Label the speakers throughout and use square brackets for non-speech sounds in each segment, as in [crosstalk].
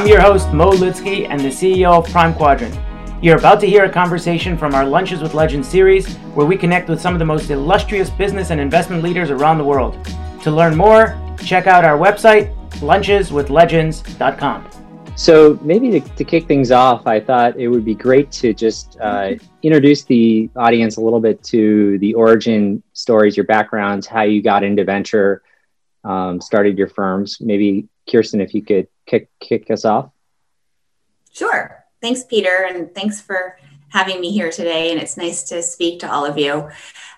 Speaker 1: I'm your host, Mo Lidsky, and the CEO of Prime Quadrant. You're about to hear a conversation from our Lunches with Legends series, where we connect with some of the most illustrious business and investment leaders around the world. To learn more, check out our website, luncheswithlegends.com.
Speaker 2: So, maybe to, to kick things off, I thought it would be great to just uh, introduce the audience a little bit to the origin stories, your backgrounds, how you got into venture, um, started your firms. Maybe, Kirsten, if you could kick, kick us off.
Speaker 3: Sure. Thanks, Peter, and thanks for having me here today. And it's nice to speak to all of you.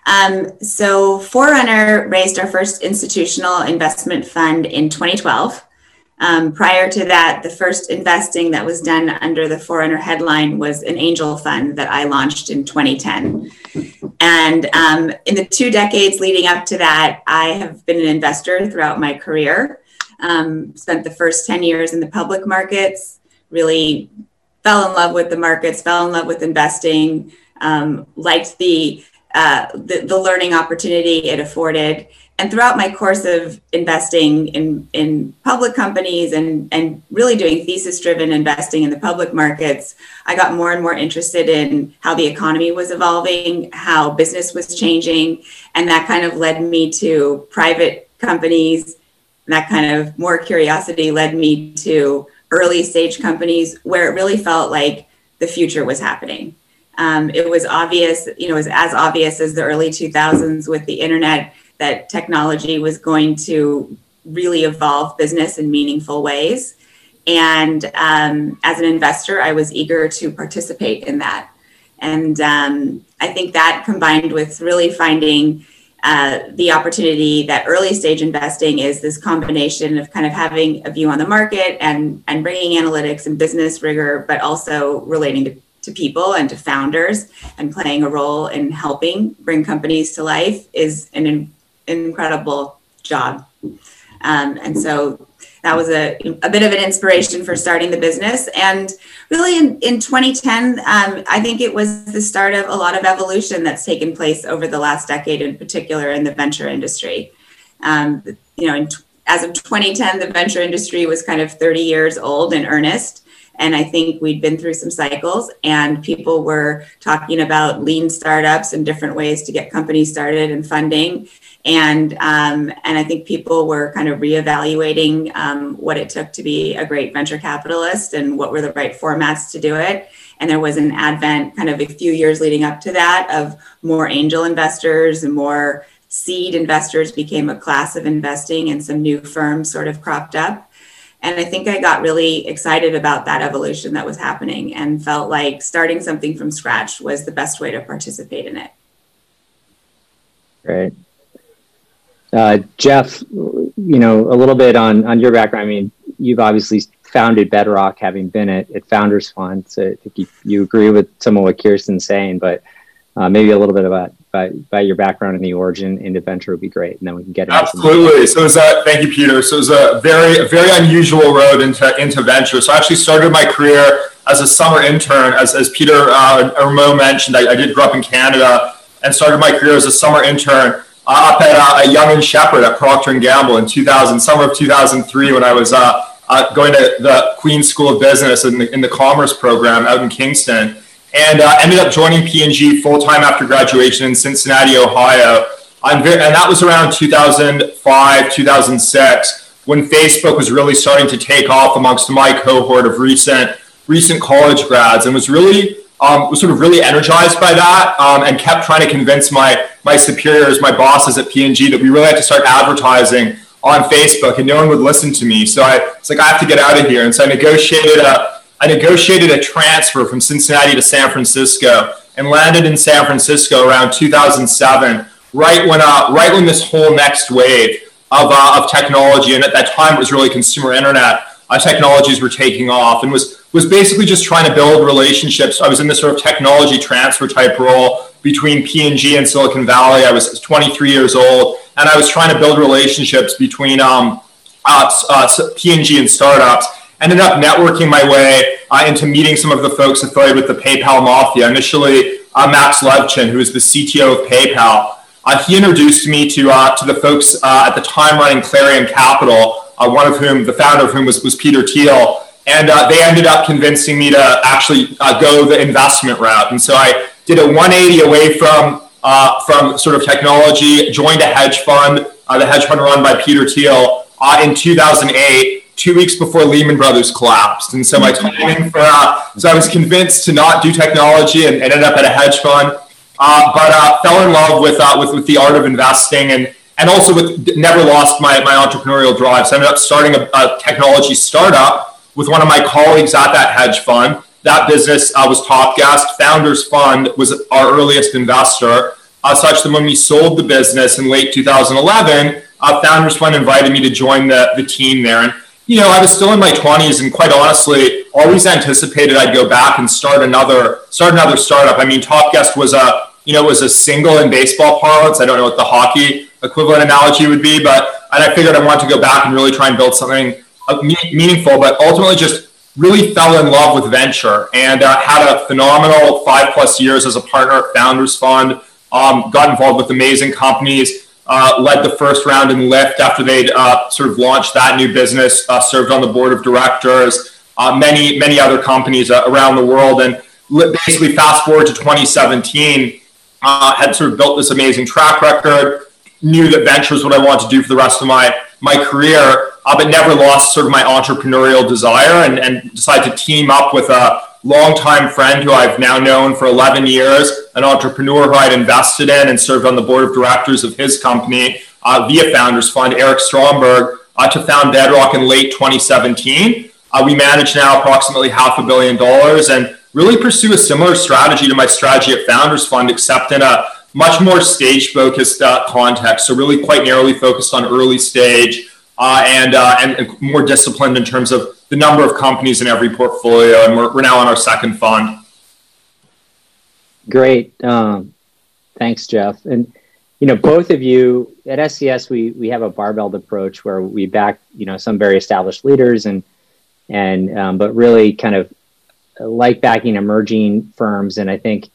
Speaker 3: Um, so, Forerunner raised our first institutional investment fund in 2012. Um, prior to that, the first investing that was done under the Forerunner headline was an angel fund that I launched in 2010. And um, in the two decades leading up to that, I have been an investor throughout my career. Um, spent the first 10 years in the public markets, really fell in love with the markets, fell in love with investing, um, liked the, uh, the, the learning opportunity it afforded. And throughout my course of investing in, in public companies and, and really doing thesis driven investing in the public markets, I got more and more interested in how the economy was evolving, how business was changing. And that kind of led me to private companies. That kind of more curiosity led me to early stage companies where it really felt like the future was happening. Um, it was obvious, you know, it was as obvious as the early 2000s with the internet that technology was going to really evolve business in meaningful ways. And um, as an investor, I was eager to participate in that. And um, I think that combined with really finding uh, the opportunity that early stage investing is this combination of kind of having a view on the market and and bringing analytics and business rigor but also relating to, to people and to founders and playing a role in helping bring companies to life is an in, incredible job. Um, and so that was a, a bit of an inspiration for starting the business. And really, in, in 2010, um, I think it was the start of a lot of evolution that's taken place over the last decade, in particular in the venture industry. Um, you know, in, as of 2010, the venture industry was kind of 30 years old in earnest. And I think we'd been through some cycles, and people were talking about lean startups and different ways to get companies started and funding and um, and I think people were kind of reevaluating um, what it took to be a great venture capitalist and what were the right formats to do it. And there was an advent, kind of a few years leading up to that, of more angel investors and more seed investors became a class of investing, and some new firms sort of cropped up. And I think I got really excited about that evolution that was happening and felt like starting something from scratch was the best way to participate in it.
Speaker 2: Great. Uh, Geoff, you know, a little bit on, on your background. I mean, you've obviously founded Bedrock, having been at, at Founders Fund. So I think you, you agree with some of what Kirsten's saying, but uh, maybe a little bit about, about, about your background and the origin into venture would be great, and then we can get into
Speaker 4: absolutely. So it was a thank you, Peter. So it was a very very unusual road into into venture. So I actually started my career as a summer intern, as as Peter uh, mentioned. I, I did grow up in Canada and started my career as a summer intern up at uh, Young and Shepherd at Procter and Gamble in 2000, summer of 2003, when I was uh, uh, going to the Queen's School of Business in the, in the Commerce program out in Kingston, and uh, ended up joining P&G full time after graduation in Cincinnati, Ohio. Very, and that was around 2005, 2006, when Facebook was really starting to take off amongst my cohort of recent recent college grads, and was really um, was sort of really energized by that um, and kept trying to convince my my superiors, my bosses at P&G that we really had to start advertising on Facebook and no one would listen to me. So I was like, I have to get out of here. And so I negotiated a I negotiated a transfer from Cincinnati to San Francisco and landed in San Francisco around 2007, right when uh, right when this whole next wave of, uh, of technology and at that time it was really consumer internet uh, technologies were taking off and was was basically just trying to build relationships. I was in this sort of technology transfer type role between P&G and Silicon Valley. I was 23 years old, and I was trying to build relationships between um, uh, P&G and startups. Ended up networking my way uh, into meeting some of the folks affiliated with the PayPal mafia. Initially, uh, Max Levchin, who is the CTO of PayPal. Uh, he introduced me to uh, to the folks at the time running Clarium Capital, one of whom, the founder of whom was, was Peter Thiel and uh, they ended up convincing me to actually uh, go the investment route. And so I did a 180 away from uh, from sort of technology, joined a hedge fund, uh, the hedge fund run by Peter Thiel uh, in 2008, two weeks before Lehman Brothers collapsed. And so my timing for uh, so I was convinced to not do technology and, ended up at a hedge fund, but I fell in love with, with with the art of investing and and also with never lost my, my entrepreneurial drive. So I ended up starting a, a technology startup with one of my colleagues at that hedge fund. That business uh, was TopGuest. Founders Fund was our earliest investor, uh, such that when we sold the business in late 2011, uh, Founders Fund invited me to join the, the team there. And, you know, I was still in my 20s and quite honestly, always anticipated I'd go back and start another, start another startup. I mean, Top Guest was a, you know, was a single in baseball parlance. I don't know what the hockey equivalent analogy would be, but and I figured I wanted to go back and really try and build something meaningful, but ultimately just really fell in love with venture and uh, had a phenomenal five plus years as a partner at Founders Fund. Um, got involved with amazing companies. Uh, led the first round in Lyft after they'd uh, sort of launched that new business. Uh, served on the board of directors. Uh, many many other companies uh, around the world, and basically fast forward to 2017, had sort of built this amazing track record. Knew that venture is what I wanted to do for the rest of my my career uh, but never lost sort of my entrepreneurial desire and, and decided to team up with a longtime friend who I've now known for 11 years, an entrepreneur who I'd invested in and served on the board of directors of his company uh, via Founders Fund, Eric Stromberg, uh, to found Bedrock in late 2017. Uh, we manage now approximately half a billion dollars and really pursue a similar strategy to my strategy at Founders Fund, except in a much more stage focused uh, context. So, really quite narrowly focused on early stage uh, and, uh, and more disciplined in terms of the number of companies in every portfolio. And we're, we're now on our second fund.
Speaker 2: Great. Um, thanks, Geoff. And, you know, both of you at SCS, we, we have a barbelled approach where we back, you know, some very established leaders and, and, um, but really kind of like backing emerging firms. And I think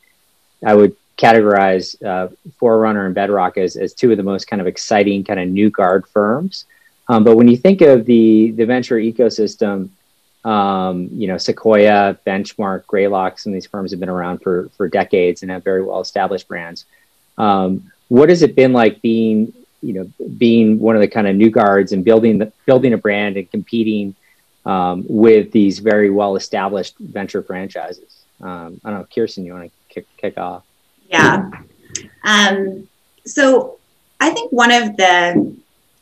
Speaker 2: I would categorize uh, Forerunner and Bedrock as, as two of the most kind of exciting kind of new guard firms. Um, but when you think of the the venture ecosystem, um, you know Sequoia, Benchmark, Greylock, some of these firms have been around for for decades and have very well established brands. Um, what has it been like being you know being one of the kind of new guards and building the building a brand and competing um, with these very well established venture franchises? Um, I don't know, Kirsten, you want to kick, kick off?
Speaker 3: Yeah. Um, so I think one of the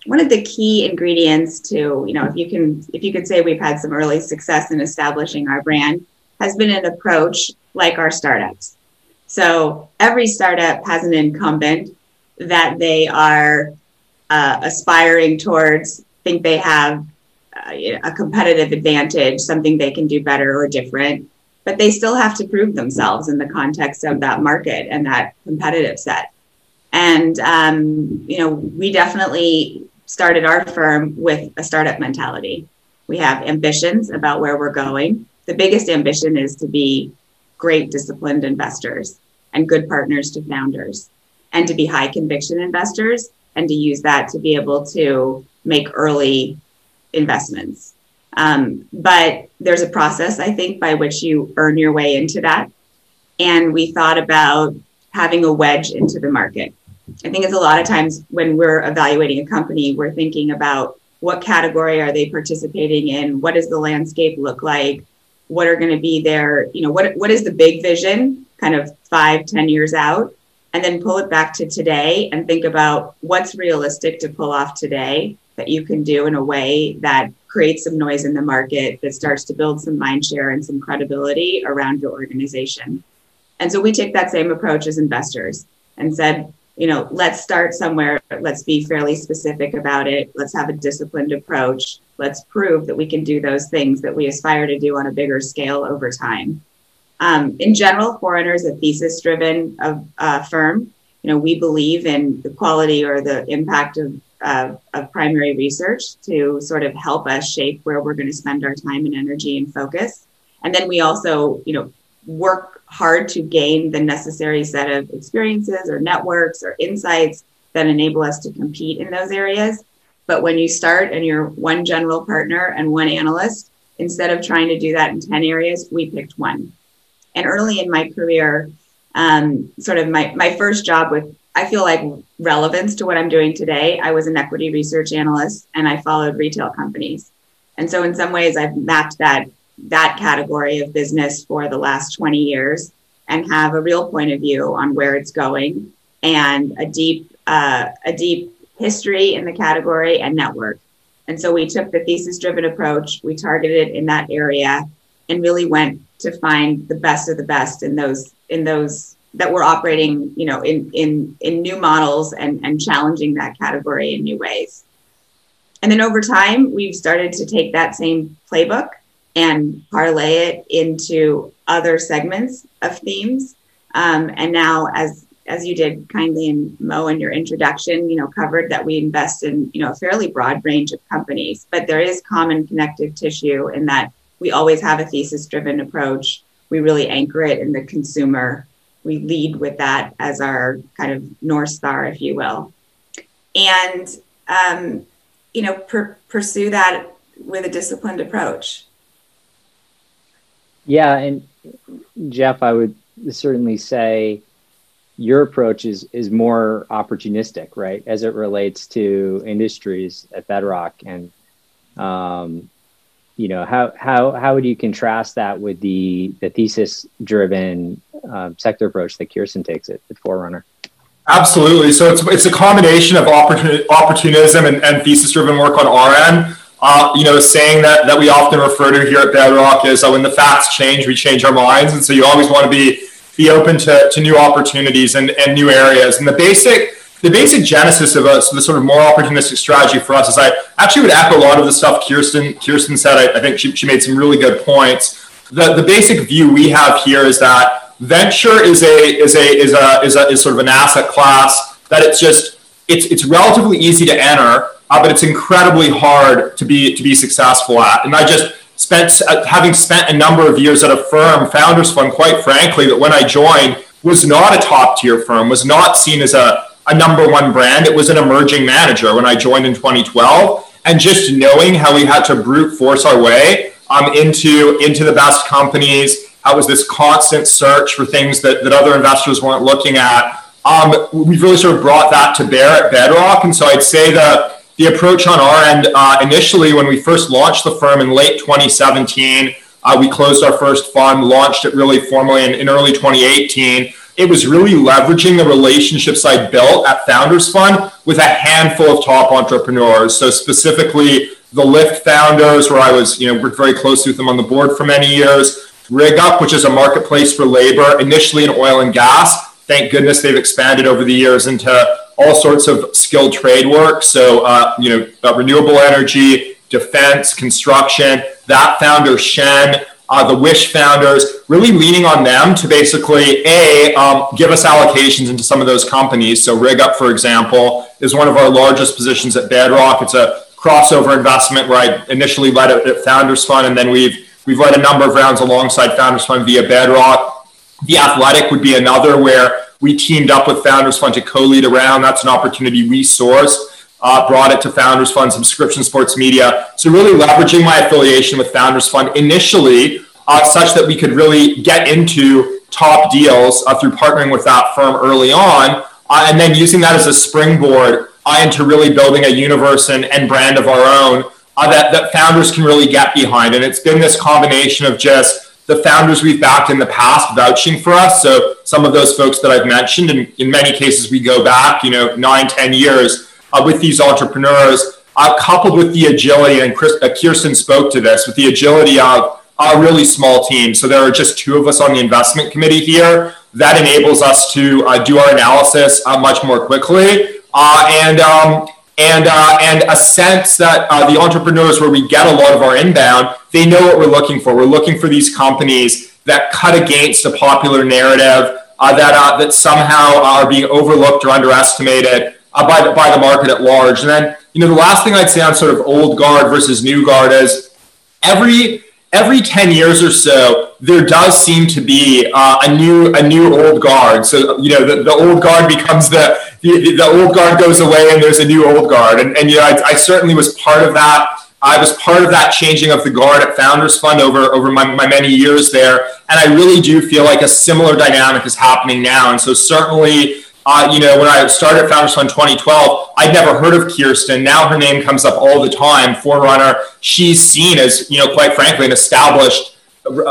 Speaker 3: one of the key ingredients to you know if you can if you could say we've had some early success in establishing our brand has been an approach like our startups. So every startup has an incumbent that they are uh, aspiring towards think they have uh, a competitive advantage something they can do better or different but they still have to prove themselves in the context of that market and that competitive set. And um, you know we definitely started our firm with a startup mentality. We have ambitions about where we're going. The biggest ambition is to be great, disciplined investors and good partners to founders, and to be high conviction investors, and to use that to be able to make early investments. Um, but there's a process, I think, by which you earn your way into that. And we thought about having a wedge into the market. I think it's a lot of times when we're evaluating a company, we're thinking about what category are they participating in? What does the landscape look like? What are going to be their, you know, what what is the big vision kind of five, ten years out? And then pull it back to today and think about what's realistic to pull off today that you can do in a way that creates some noise in the market that starts to build some mind share and some credibility around your organization. And so we take that same approach as investors and said, you know, let's start somewhere. Let's be fairly specific about it. Let's have a disciplined approach. Let's prove that we can do those things that we aspire to do on a bigger scale over time. Um, in general, Forerunner is a thesis driven uh, firm. You know, we believe in the quality or the impact of, uh, of primary research to sort of help us shape where we're going to spend our time and energy and focus. And then we also, you know, work hard to gain the necessary set of experiences or networks or insights that enable us to compete in those areas. But when you start and you're one general partner and one analyst, instead of trying to do that in 10 areas, we picked one. And early in my career, um, sort of my, my first job with, I feel like relevance to what I'm doing today, I was an equity research analyst and I followed retail companies. And so in some ways I've mapped that that category of business for the last 20 years and have a real point of view on where it's going and a deep uh, a deep history in the category and network. And so we took the thesis driven approach, we targeted in that area and really went to find the best of the best in those in those that were operating, you know, in in in new models and and challenging that category in new ways. And then over time, we've started to take that same playbook and parlay it into other segments of themes. Um, and now, as as you did kindly in Mo in your introduction, you know, covered that we invest in, you know, a fairly broad range of companies, but there is common connective tissue in that we always have a thesis driven approach. We really anchor it in the consumer. We lead with that as our kind of North Star, if you will. And, um, you know, per- pursue that with a disciplined approach.
Speaker 2: Yeah. And Geoff, I would certainly say, your approach is is more opportunistic, right, as it relates to industries at Bedrock, and um, you know how how how would you contrast that with the the thesis driven um, sector approach that Kirsten takes it at Forerunner?
Speaker 4: Absolutely. So it's, it's a combination of opportun- opportunism and, and thesis driven work on our end. Uh, you know, saying that that we often refer to here at Bedrock is uh, when the facts change, we change our minds, and so you always want to be be open to, to new opportunities and, and new areas. And the basic the basic genesis of us, the sort of more opportunistic strategy for us is I actually would echo a lot of the stuff Kirsten Kirsten said. I, I think she, she made some really good points. The, the basic view we have here is that venture is a is a is a is a is sort of an asset class that it's just it's it's relatively easy to enter, uh, but it's incredibly hard to be to be successful at. And I just spent uh, having spent a number of years at a firm, Founders Fund, quite frankly, that when I joined was not a top tier firm, was not seen as a, a number one brand. It was an emerging manager when I joined in 2012. And just knowing how we had to brute force our way um, into, into the best companies, how was this constant search for things that, that other investors weren't looking at. Um, we've really sort of brought that to bear at Bedrock. And so I'd say that the approach on our end uh, initially when we first launched the firm in late 2017 uh, we closed our first fund launched it really formally in, in early 2018 it was really leveraging the relationships i built at founders fund with a handful of top entrepreneurs. So specifically the Lyft founders where i was you know worked very closely with them on the board for many years. RigUp which is a marketplace for labor initially in oil and gas. Thank goodness they've expanded over the years into all sorts of skilled trade work. So, uh, you know, uh, renewable energy, defense, construction. That founder, Shen, uh, the Wish founders, really leaning on them to basically a um, give us allocations into some of those companies. So, RigUp, for example, is one of our largest positions at Bedrock. It's a crossover investment where I initially led it at Founders Fund, and then we've we've led a number of rounds alongside Founders Fund via Bedrock. The Athletic would be another where we teamed up with Founders Fund to co-lead around. That's an opportunity we sourced. Uh, brought it to Founders Fund, subscription sports media. So really leveraging my affiliation with Founders Fund initially, uh, such that we could really get into top deals uh, through partnering with that firm early on, uh, and then using that as a springboard uh, into really building a universe and, and brand of our own uh, that, that founders can really get behind. And it's been this combination of just the founders we've backed in the past vouching for us. So some of those folks that I've mentioned, and in many cases we go back, you know, nine, ten years uh, with these entrepreneurs, uh, coupled with the agility, and Chris, uh, Kirsten spoke to this, with the agility of a really small team. So there are just two of us on the investment committee here. That enables us to uh, do our analysis uh, much more quickly. Uh, and um, and uh, and a sense that uh, the entrepreneurs where we get a lot of our inbound, they know what we're looking for. We're looking for these companies that cut against the popular narrative uh, that uh, that somehow are being overlooked or underestimated uh, by the, by the market at large. And then you know the last thing I'd say on sort of old guard versus new guard is every every 10 years or so there does seem to be uh, a new a new old guard so you know the, the old guard becomes the, the, the old guard goes away and there's a new old guard and, and you know I, I certainly was part of that I was part of that changing of the guard at Founders Fund over, over my, my many years there. And I really do feel like a similar dynamic is happening now. And so certainly, uh, you know, when I started Founders Fund 2012, I'd never heard of Kirsten. Now her name comes up all the time. Forerunner, she's seen as, you know, quite frankly, an established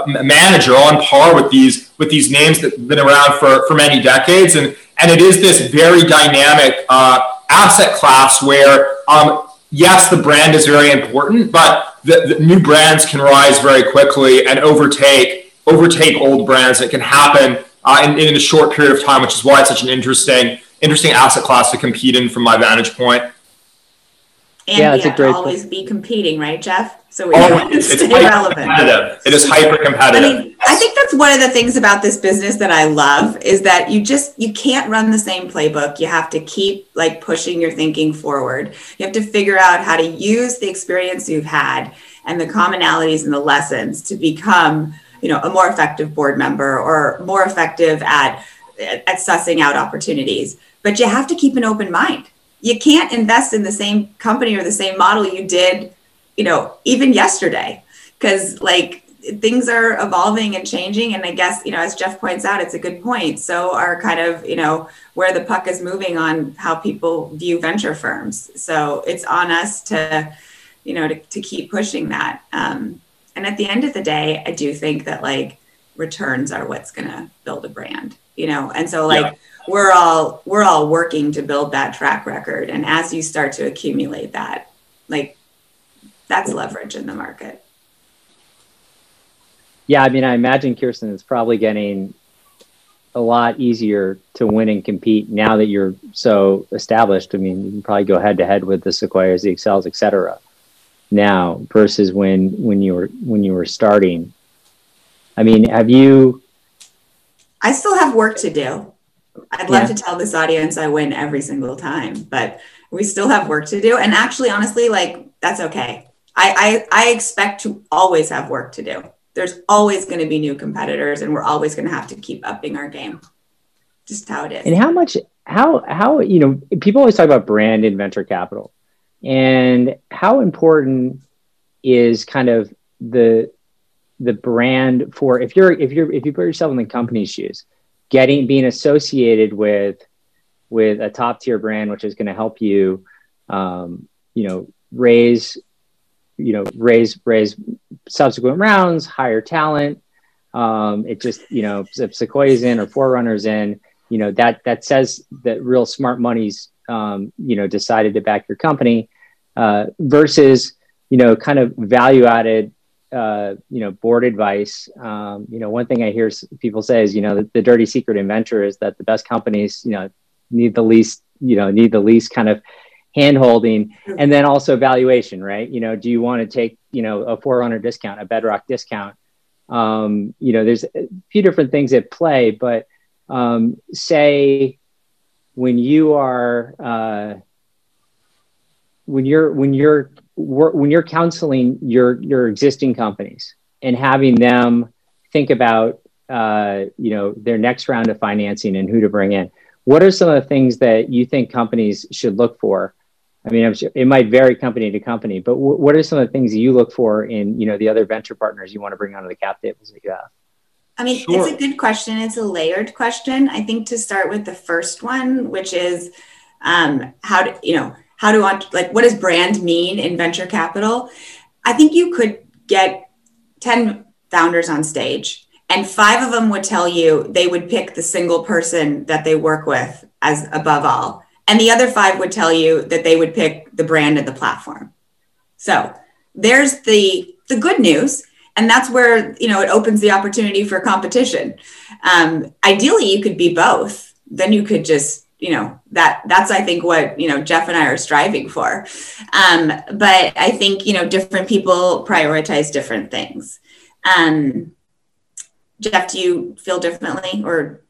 Speaker 4: manager on par with these with these names that have been around for, for many decades. And and it is this very dynamic uh, asset class where um, yes, the brand is very important, but the, the, new brands can rise very quickly and overtake overtake old brands. It can happen uh, in, in a short period of time, which is why it's such an interesting interesting asset class to compete in from my vantage point.
Speaker 3: And yeah, we have to always point. be competing, right, Geoff? So we oh, [laughs] it's, stay relevant.
Speaker 4: Competitive. It is hyper competitive.
Speaker 3: I mean, I think that's one of the things about this business that I love is that you just you can't run the same playbook. You have to keep like pushing your thinking forward. You have to figure out how to use the experience you've had and the commonalities and the lessons to become, you know, a more effective board member or more effective at at sussing out opportunities. But you have to keep an open mind you can't invest in the same company or the same model you did, you know, even yesterday. Because like things are evolving and changing. And I guess, you know, as Geoff points out, it's a good point. So are kind of, you know, where the puck is moving on how people view venture firms. So it's on us to, you know, to, to keep pushing that. Um, and at the end of the day, I do think that like returns are what's going to build a brand, you know? And so like, yeah. we're all we're all working to build that track record. And as you start to accumulate that like that's leverage in the market.
Speaker 2: Yeah i mean i imagine kirsten is probably getting a lot easier to win and compete now that you're so established. I mean you can probably go head to head with the sequoias the Accels etc now versus when when you were when you were starting i mean have you
Speaker 3: i still have work to do I'd love yeah. to tell this audience I win every single time, but we still have work to do. And actually, honestly, like that's okay. I, I, I expect to always have work to do. There's always going to be new competitors, and we're always going to have to keep upping our game. Just how it is.
Speaker 2: And how much, how, how, you know, people always talk about brand in venture capital and how important is kind of the, the brand for if you're, if you're, if you put yourself in the company's shoes, getting being associated with with a top tier brand which is going to help you um, you know raise you know raise raise subsequent rounds hire talent um, it just you know if sequoia's in or forerunners in you know that that says that real smart money's um, you know decided to back your company uh, versus you know kind of value added uh, you know, board advice, um, you know, one thing I hear people say is, you know, the, the, dirty secret in venture is that the best companies, you know, need the least, you know, need the least kind of hand holding and then also valuation, right? You know, do you want to take, you know, a forerunner discount, a bedrock discount? Um, you know, there's a few different things at play, but um, say when you are, uh, when you're, when you're when you're counseling your your existing companies and having them think about uh, you know their next round of financing and who to bring in what are some of the things that you think companies should look for? I mean sure it might vary company to company but w- what are some of the things you look for in you know the other venture partners you want to bring onto the cap tables that you have
Speaker 3: I mean, sure. it's a good question. It's a layered question. I think to start with the first one, which is um, how to, you know, how do I like what does brand mean in venture capital? I think you could get 10 founders on stage and five of them would tell you they would pick the single person that they work with as above all. And the other five would tell you that they would pick the brand and the platform. So there's the the good news and that's where you know it opens the opportunity for competition. Um, ideally you could be both. Then you could just you know that that's i think what you know Geoff and i are striving for. Um, but i think you know different people prioritize different things. Um, Geoff do you feel differently or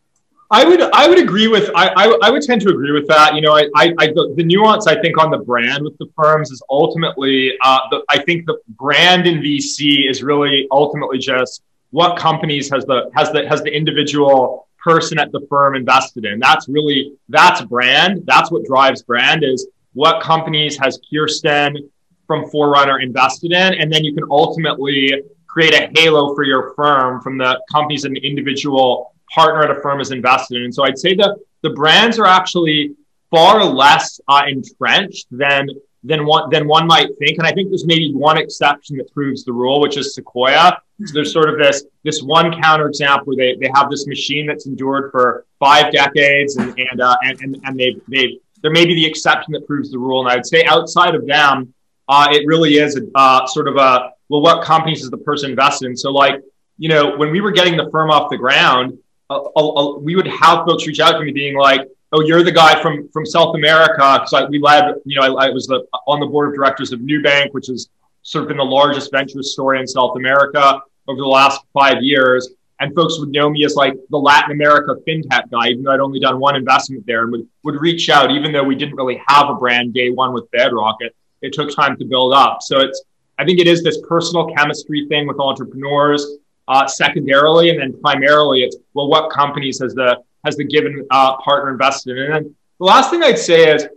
Speaker 4: I would I would agree with I, I, I would tend to agree with that. You know, I, I, I the, the, nuance I think on the brand with the firms is ultimately uh, the, I think the brand in VC is really ultimately just what companies has the has the has the individual person at the firm invested in. That's really that's brand. That's what drives brand is what companies has Kirsten from Forerunner invested in, and then you can ultimately create a halo for your firm from the companies an individual partner at a firm is invested in. And so I'd say that the brands are actually far less uh, entrenched than than one than one might think. And I think there's maybe one exception that proves the rule, which is Sequoia. So there's sort of this this one counterexample where they, they have this machine that's endured for five decades, and and uh, and, and and they they there may be the exception that proves the rule. And I would say outside of them, uh, it really is a, uh, sort of a well, what companies is the person invested in? So like you know when we were getting the firm off the ground, we would have folks reach out to me being like, oh, you're the guy from from South America. Because we led, you know, I, I, was the, on the board of directors of Nubank, which has sort of been the largest venture story in South America over the last five years. And folks would know me as like the Latin America fintech guy, even though I'd only done one investment there, and would, would reach out, even though we didn't really have a brand day one with Bedrock. It, it took time to build up. So it's, I think it is this personal chemistry thing with entrepreneurs. Uh, secondarily, and then primarily, it's well, what companies has the has the given uh, partner invested in? And then the last thing I'd say is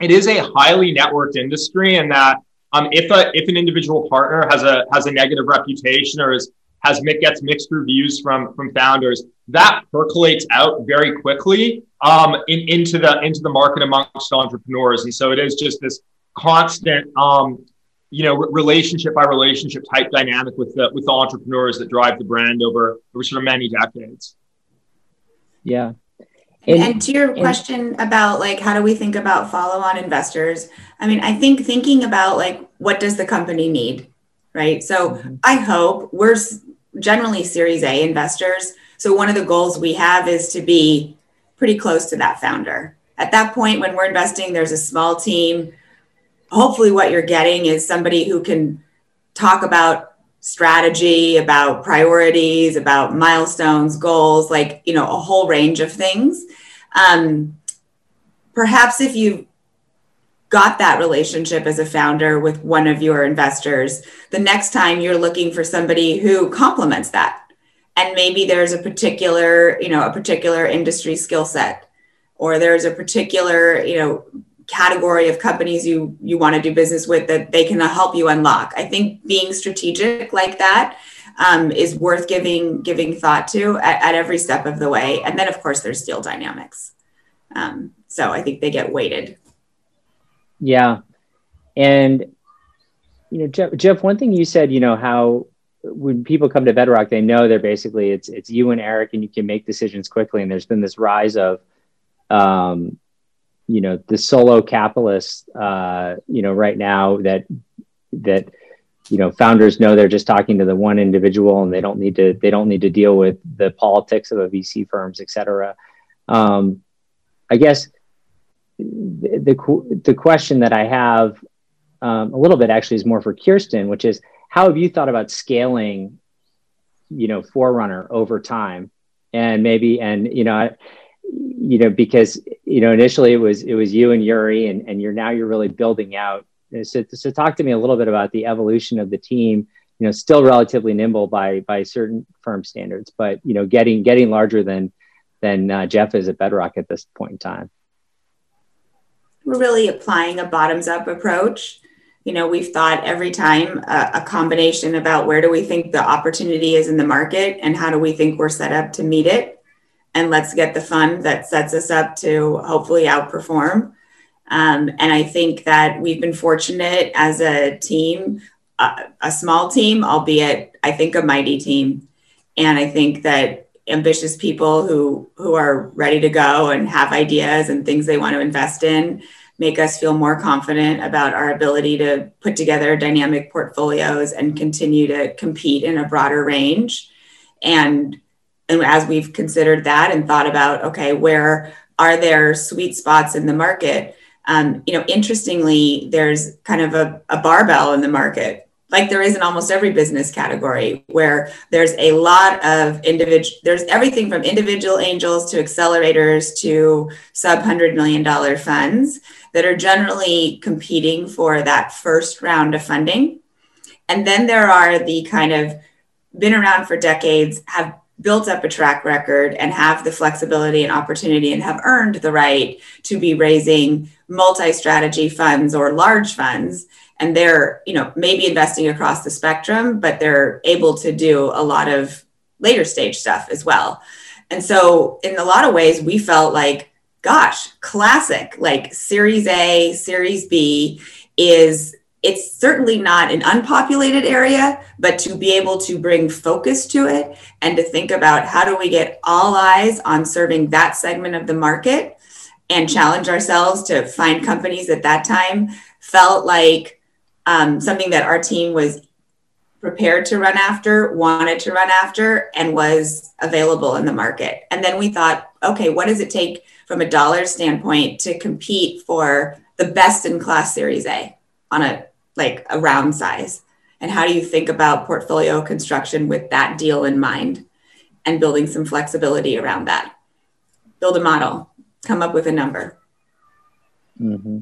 Speaker 4: it is a highly networked industry, and in that um, if a if an individual partner has a has a negative reputation or is has gets mixed reviews from from founders, that percolates out very quickly um, in, into the into the market amongst entrepreneurs, and so it is just this constant um, you know relationship by relationship type dynamic with the with the entrepreneurs that drive the brand over over sort of many decades.
Speaker 2: Yeah.
Speaker 3: And, and, to your and, question about like how do we think about follow-on investors? I mean, I think thinking about like what does the company need, right? So mm-hmm. I hope we're generally Series A investors. So one of the goals we have is to be pretty close to that founder. At that point, when we're investing, there's a small team. Hopefully, what you're getting is somebody who can talk about strategy, about priorities, about milestones, goals, like, you know, a whole range of things. Um, perhaps if you got that relationship as a founder with one of your investors, the next time you're looking for somebody who complements that. And maybe there's a particular, you know, a particular industry skill set, or there's a particular, you know, category of companies you you want to do business with that they can help you unlock. I think being strategic like that um, is worth giving giving thought to at, at, every step of the way. And then of course there's deal dynamics. Um, so I think they get weighted.
Speaker 2: Yeah, and you know Geoff, Geoff, one thing you said, you know how when people come to Bedrock, they know they're basically it's it's you and Eric, and you can make decisions quickly. And there's been this rise of um, you know the solo capitalists uh, you know right now that that you know founders know they're just talking to the one individual and they don't need to they don't need to deal with the politics of a vc firms et cetera. Um, i guess the, the, the question that i have um, a little bit actually is more for kirsten which is how have you thought about scaling you know forerunner over time? And maybe and you know you know, because you know initially it was it was you and Eurie, and and you're now you're really building out. So, so talk to me a little bit about the evolution of the team. You know, still relatively nimble by by certain firm standards, but you know, getting getting larger than than uh, Geoff is at Bedrock at this point in time.
Speaker 3: We're really applying a bottoms up approach. You know, we've thought every time a, a combination about where do we think the opportunity is in the market and how do we think we're set up to meet it and let's get the fund that sets us up to hopefully outperform. Um, and I think that we've been fortunate as a team, a small team, albeit I think a mighty team. And I think that ambitious people who who are ready to go and have ideas and things they want to invest in make us feel more confident about our ability to put together dynamic portfolios and continue to compete in a broader range. And and as we've considered that and thought about okay where are there sweet spots in the market? Um, you know interestingly there's kind of a, a barbell in the market. Like there is in almost every business category where there's a lot of individual there's everything from individual angels to accelerators to sub hundred million dollar funds that are generally competing for that first round of funding. And then there are the kind of been around for decades have built up a track record and have the flexibility and opportunity and have earned the right to be raising multi-strategy funds or large funds. And they're you know maybe investing across the spectrum but they're able to do a lot of later stage stuff as well. And so in a lot of ways we felt like gosh classic like series a series b is it's certainly not an unpopulated area, but to be able to bring focus to it and to think about how do we get all eyes on serving that segment of the market and challenge ourselves to find companies at that time felt like um, something that our team was prepared to run after, wanted to run after, and was available in the market. And then we thought, okay, what does it take from a dollar standpoint to compete for the best in class Series A on a like a round size? And how do you think about portfolio construction with that deal in mind and building some flexibility around that? Build a model, come up with a number.
Speaker 2: Mm-hmm.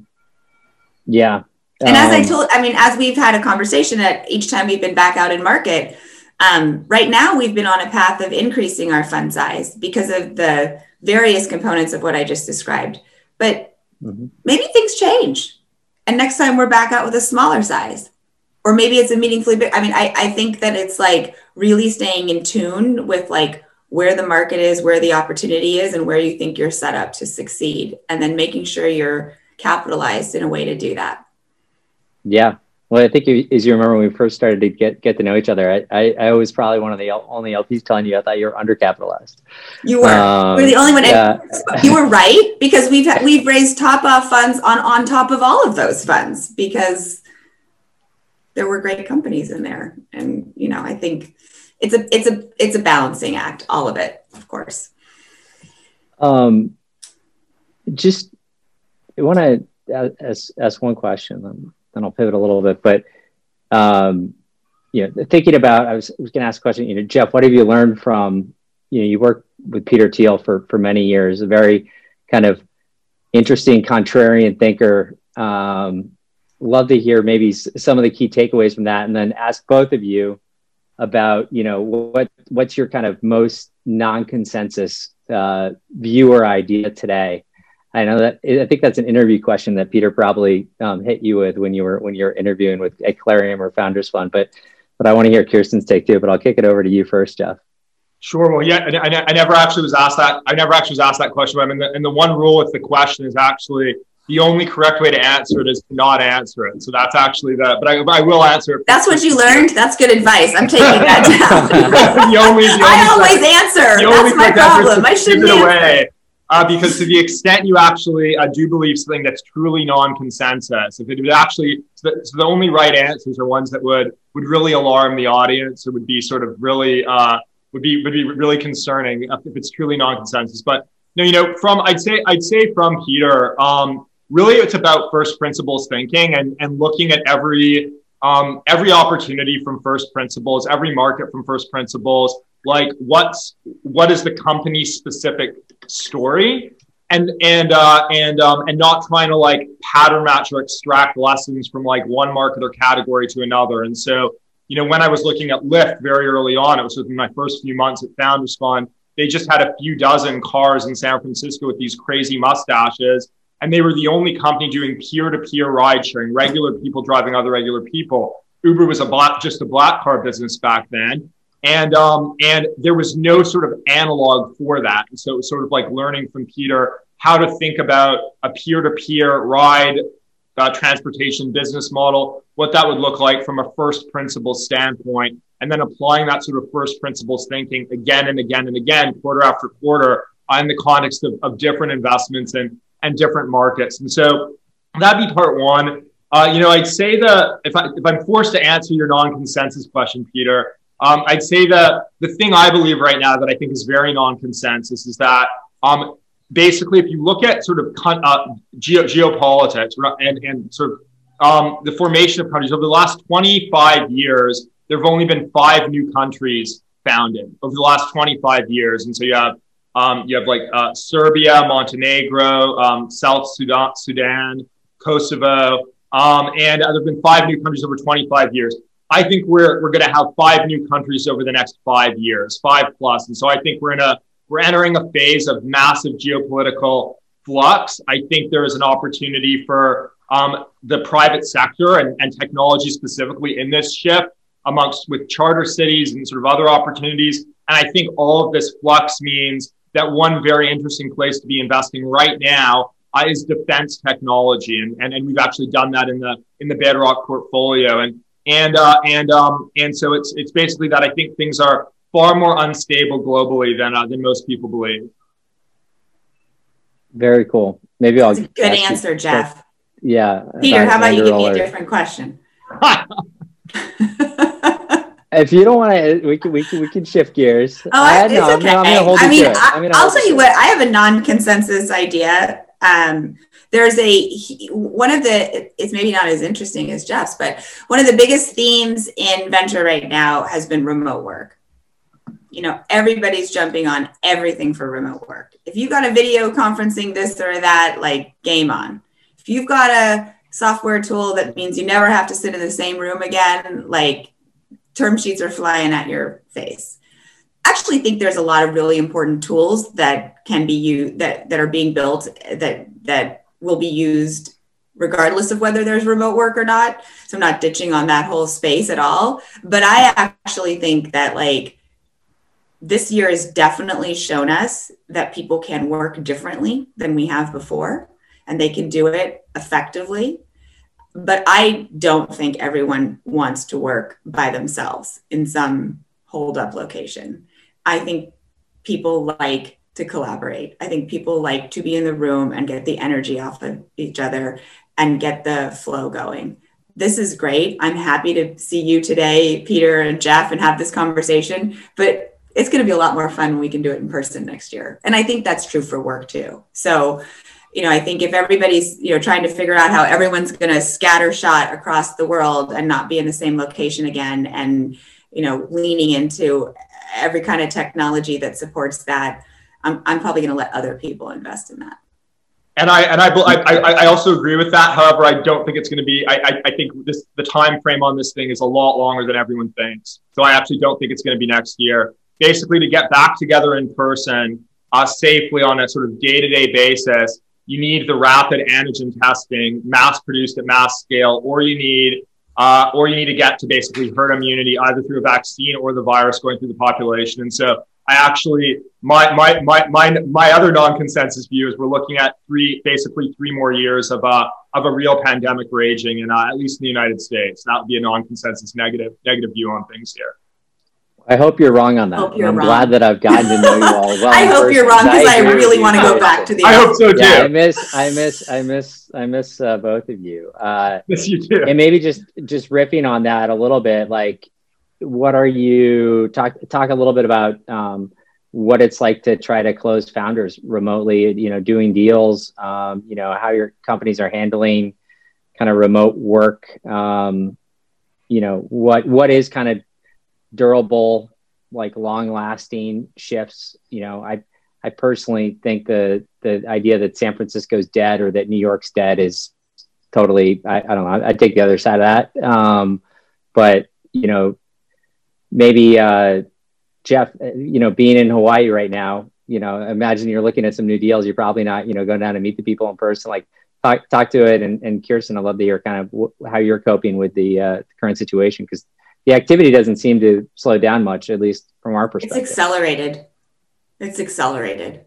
Speaker 2: Yeah.
Speaker 3: And um, as I um, told, I mean, as we've had a conversation at each time we've been back out in market, um, right now we've been on a path of increasing our fund size because of the various components of what I just described. But mm-hmm. maybe things change and next time we're back out with a smaller size. Or maybe it's a meaningfully big i mean I, I think that it's like really staying in tune with like where the market is where the opportunity is and where you think you're set up to succeed. And then making sure you're capitalized in a way to do that.
Speaker 2: Yeah well, I think as you remember when we first started to get get to know each other, I, I, I was probably one of the only LPs telling you I thought you were undercapitalized.
Speaker 3: You were. Um, you were the only one. Yeah. You were right because we've we've raised top off funds on on top of all of those funds because there were great companies in there, and you know I think it's a it's a it's a balancing act, all of it, of course.
Speaker 2: Um, just I want to ask ask one question then I'll pivot a little bit. But um, you know, thinking about, I was, was going to ask a question. You know, Geoff, what have you learned from? You know, you worked with Peter Thiel for for many years, a very kind of interesting contrarian thinker. Um, love to hear maybe some of the key takeaways from that, and then ask both of you about you know what what's your kind of most non-consensus uh, view or idea today I know that I think that's an interview question that Peter probably um, hit you with when you were when you were interviewing with a Clarium or Founders Fund, but but I want to hear Kirsten's take too. But I'll kick it over to you first, Geoff.
Speaker 4: Sure. Well, yeah, I, I never actually was asked that. I never actually was asked that question. I mean, the, and the one rule with the question is actually the only correct way to answer it is to not answer it. So that's actually the, but I, I will answer it.
Speaker 3: That's what you learned. That's good advice. I'm taking that down. [laughs] the only, the [laughs] only I always answer. That's my problem. I shouldn't
Speaker 4: give it away uh, because to the extent you actually uh, do believe something that's truly non-consensus, if it would actually, so the, so the, only right answers are ones that would would really alarm the audience or would be sort of really uh, would be would be really concerning if it's truly non-consensus. But know, you know, from I'd say I'd say from Peter, um, really it's about first principles thinking and and looking at every um, every opportunity from first principles, every market from first principles. Like what's what is the company specific story and and uh, and um, and not trying to like pattern match or extract lessons from like one market or category to another. And so, you know, when I was looking at Lyft very early on, it was within my first few months at Founders Fund. They just had a few dozen cars in San Francisco with these crazy mustaches, and they were the only company doing peer-to-peer ride sharing, regular people driving other regular people. Uber was a black, just a black car business back then and um, and there was no sort of analog for that. And so it was sort of like learning from Peter how to think about a peer-to-peer ride uh, transportation business model, what that would look like from a first principles standpoint, and then applying that sort of first principles thinking again and again and again, quarter after quarter, in the context of, of different investments and and different markets. And so that'd be part one. Uh, you know, I'd say that if, I, if I'm forced to answer your non-consensus question, Peter, um, I'd say that the thing I believe right now that I think is very non-consensus is that um, basically, if you look at sort of uh, geo- geopolitics and, and sort of um, the formation of countries over the last 25 years, there have only been five new countries founded. Over the last 25 years, and so you have um, you have like uh, Serbia, Montenegro, um, South Sudan, Sudan Kosovo, um, and uh, there have been five new countries over 25 years I think we're we're going to have five new countries over the next five years, five plus, and so I think we're in a we're entering a phase of massive geopolitical flux. I think there is an opportunity for um, the private sector and, and technology specifically in this shift amongst with charter cities and sort of other opportunities. And I think all of this flux means that one very interesting place to be investing right now uh, is defense technology, and, and and we've actually done that in the in the Bedrock portfolio, and and uh, and um and so it's it's basically that I think things are far more unstable globally than uh, than most people believe.
Speaker 2: Very cool. Maybe I'll.
Speaker 3: That's a good answer, Geoff.
Speaker 2: Yeah.
Speaker 3: Peter, how about you give me a different question? [laughs] [laughs]
Speaker 2: if you don't want to, we can we can we can shift gears.
Speaker 3: Oh, I, it's no, okay. I'm, I'm I mean, I, will tell you what. I have a non-consensus idea. Um, there's a one of the. It's maybe not as interesting as Geoff's, but one of the biggest themes in venture right now has been remote work. You know, everybody's jumping on everything for remote work. If you've got a video conferencing this or that, like game on. If you've got a software tool that means you never have to sit in the same room again, like term sheets are flying at your face. Actually think there's a lot of really important tools that can be used that, that are being built that that will be used regardless of whether there's remote work or not. So I'm not ditching on that whole space at all. But I actually think that like this year has definitely shown us that people can work differently than we have before and they can do it effectively but I don't think everyone wants to work by themselves in some hold up location. I think people like to collaborate. I think people like to be in the room and get the energy off of each other and get the flow going. This is great. I'm happy to see you today, Peter and Geoff, and have this conversation. But it's going to be a lot more fun when we can do it in person next year. And I think that's true for work too. So, you know, I think if everybody's, you know, trying to figure out how everyone's going to scatter shot across the world and not be in the same location again and, you know, leaning into every kind of technology that supports that, I'm, I'm probably going to let other people invest in that.
Speaker 4: And I and I, I, I also agree with that. However, I don't think it's going to be. I, I, I think this the time frame on this thing is a lot longer than everyone thinks. So I actually don't think it's going to be next year. Basically, to get back together in person uh, safely on a sort of day to day basis, you need the rapid antigen testing, mass produced at mass scale, or you need uh, or you need to get to basically herd immunity either through a vaccine or the virus going through the population. And so I actually my my my my, my other non-consensus view is we're looking at three basically three more years of a uh, of a real pandemic raging, and uh, at least in the United States, that would be a non-consensus negative negative view on things here.
Speaker 2: I hope you're wrong on that. I'm wrong. glad that I've gotten to know you all [laughs] well.
Speaker 3: I hope you're wrong because I, I really want to go back to the.
Speaker 4: I hope so too.
Speaker 2: Yeah, I miss, I miss, I miss, I miss uh, both of you. Uh,
Speaker 4: yes, you too.
Speaker 2: And maybe just just riffing on that a little bit, like, what are you talk talk a little bit about um, what it's like to try to close founders remotely? You know, doing deals. Um, you know, how your companies are handling kind of remote work. Um, you know, what what is kind of durable, like long lasting shifts. You know, I I personally think the the idea that San Francisco's dead or that New York's dead is totally I, I don't know. I take the other side of that. Um, but you know, maybe uh, Geoff, you know, being in Hawaii right now, you know, imagine you're looking at some new deals. You're probably not, you know, going down to meet the people in person. Like talk talk to it. And, and Kirsten, I'd love to hear kind of w- how you're coping with the uh, current situation because the activity doesn't seem to slow down much, at least from our perspective.
Speaker 3: It's accelerated. It's accelerated.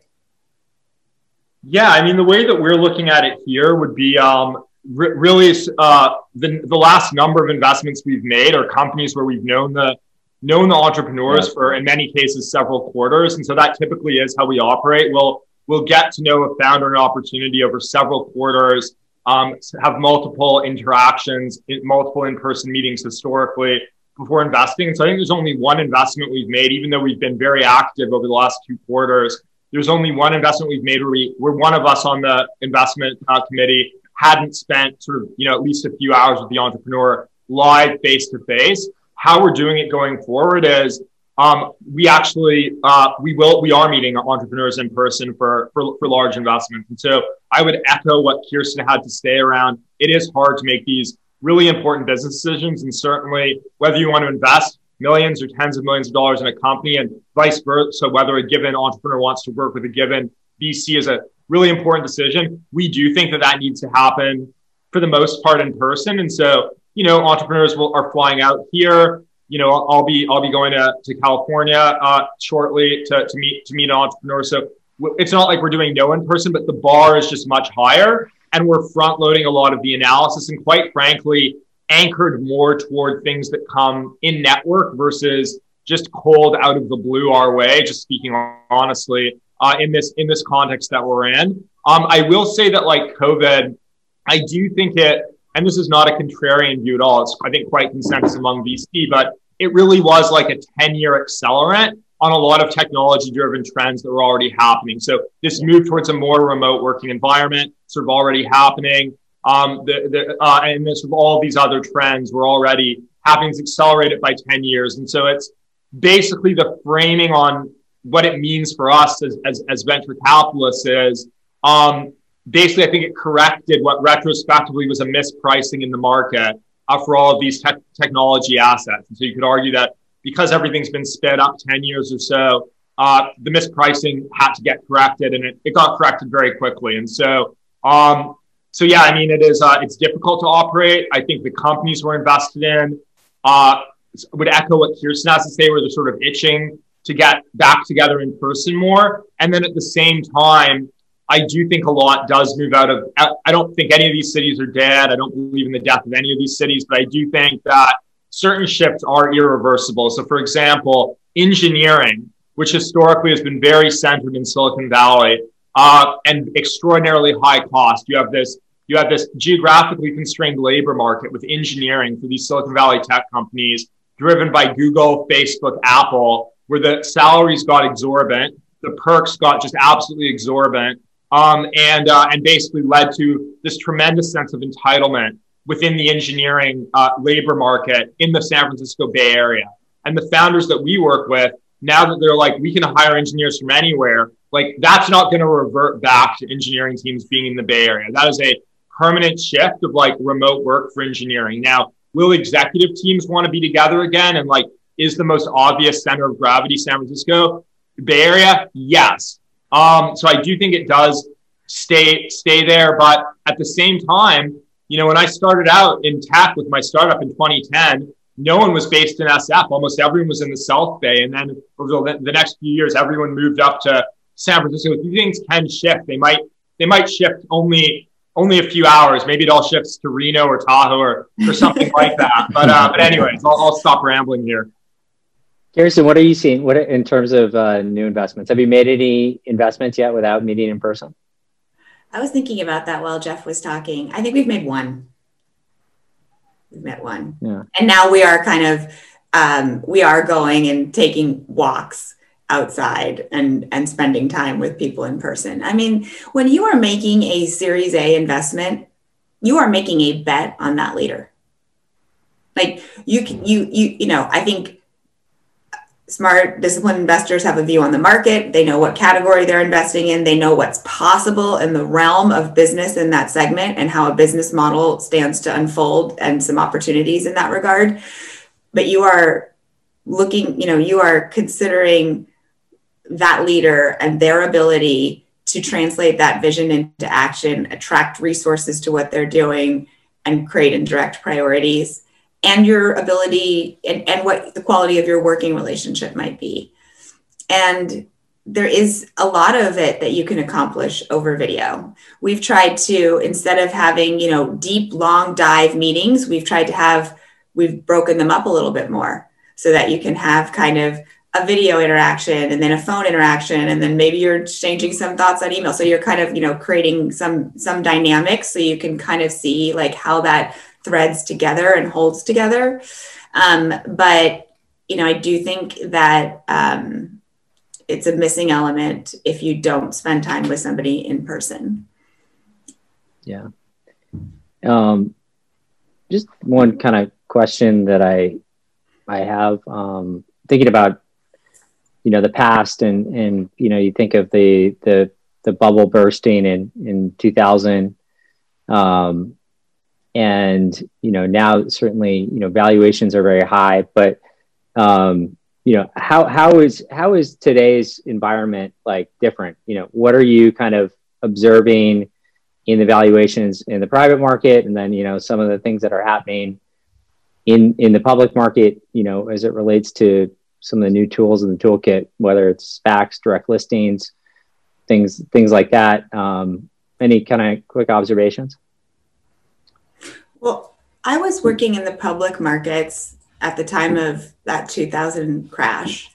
Speaker 4: Yeah, I mean, the way that we're looking at it here would be um, re- really uh, the, the last number of investments we've made are companies where we've known the known the entrepreneurs yeah. for in many cases several quarters, and so that typically is how we operate. We'll we'll get to know a founder and opportunity over several quarters, um, have multiple interactions, multiple in person meetings historically, before investing. And so I think there's only one investment we've made, even though we've been very active over the last two quarters. There's only one investment we've made where, we, where one of us on the investment uh, committee hadn't spent sort of, you know, at least a few hours with the entrepreneur live face to face. How we're doing it going forward is um, we actually uh, we will we are meeting entrepreneurs in person for, for for large investments. And so I would echo what Kirsten had to say around it is hard to make these really important business decisions. And certainly, whether you want to invest millions or tens of millions of dollars in a company and vice versa. So whether a given entrepreneur wants to work with a given VC is a really important decision. We do think that that needs to happen for the most part in person. And so, you know, entrepreneurs will, are flying out here. You know, I'll be I'll be going to, to California uh, shortly to, to meet to meet an entrepreneur. So it's not like we're doing no in person, but the bar is just much higher, and we're front loading a lot of the analysis. And quite frankly, anchored more toward things that come in network versus just cold out of the blue our way. Just speaking honestly, uh, in this in this context that we're in, um, I will say that like COVID, I do think it, and this is not a contrarian view at all. It's I think quite consensus among VC, but it really was like a ten year accelerant on a lot of technology driven trends that were already happening. So this move towards a more remote working environment sort of already happening. Um, the, the, uh, and this, all these other trends were already happening to accelerate it by 10 years. And so it's basically the framing on what it means for us as, as, as venture capitalists is um, basically, I think it corrected what retrospectively was a mispricing in the market uh, for all of these te- technology assets. And so you could argue that because everything's been sped up 10 years or so, uh, the mispricing had to get corrected and it, it got corrected very quickly. And so um, so yeah, I mean, it is uh, it's difficult to operate. I think the companies we're invested in uh, would echo what Kirsten has to say, where they're sort of itching to get back together in person more. And then at the same time, I do think a lot does move out of. I don't think any of these cities are dead. I don't believe in the death of any of these cities, but I do think that certain shifts are irreversible. So, for example, engineering, which historically has been very centered in Silicon Valley, uh, and extraordinarily high cost. You have this you have this geographically constrained labor market with engineering for these Silicon Valley tech companies driven by Google, Facebook, Apple, where the salaries got exorbitant, the perks got just absolutely exorbitant, um, and uh, and basically led to this tremendous sense of entitlement within the engineering uh, labor market in the San Francisco Bay Area. And the founders that we work with, now that they're like, we can hire engineers from anywhere, like that's not going to revert back to engineering teams being in the Bay Area. That is a permanent shift of like remote work for engineering. Now, will executive teams want to be together again? And like, is the most obvious center of gravity San Francisco, Bay Area? Yes. Um, so I do think it does stay stay there. But at the same time, you know, when I started out in tech with my startup in 2010, no one was based in SF. Almost everyone was in the South Bay. And then over the, the next few years, everyone moved up to San Francisco. These things can shift. They might they might shift only only a few hours. Maybe it all shifts to Reno or Tahoe or, or something [laughs] like that. But uh, but anyways, I'll, I'll stop rambling here.
Speaker 2: Kirsten, what are you seeing? What in terms of uh, new investments? Have you made any investments yet without meeting in person?
Speaker 3: I was thinking about that while Geoff was talking. I think we've made one. We've met one,
Speaker 2: yeah.
Speaker 3: and now we are kind of um, we are going and taking walks outside and and spending time with people in person. I mean, when you are making a Series A investment, you are making a bet on that leader. Like you can you you you know, I think smart disciplined investors have a view on the market they know what category they're investing in they know what's possible in the realm of business in that segment and how a business model stands to unfold and some opportunities in that regard but you are looking you know you are considering that leader and their ability to translate that vision into action, attract resources to what they're doing, and create and direct priorities, and your ability and, and what the quality of your working relationship might be. And there is a lot of it that you can accomplish over video. We've tried to, instead of having, you know, deep, long dive meetings, we've tried to have, we've broken them up a little bit more so that you can have kind of a video interaction and then a phone interaction and then maybe you're exchanging some thoughts on email. So you're kind of you know creating some some dynamics so you can kind of see like how that threads together and holds together. Um, but you know i do think that um, it's a missing element if you don't spend time with somebody in person.
Speaker 2: Yeah. Um, just one kind of question that i i have um, thinking about you know the past and and you know you think of the the the bubble bursting in in 2000 um and you know now certainly you know valuations are very high, but um, you know how how is how is today's environment like different? You know, what are you kind of observing in the valuations in the private market, and then you know some of the things that are happening in in the public market, you know, as it relates to some of the new tools in the toolkit, whether it's SPACs, direct listings, things things like that. Um, any kind of quick observations?
Speaker 3: Well, I was working in the public markets at the time of that 2000 crash.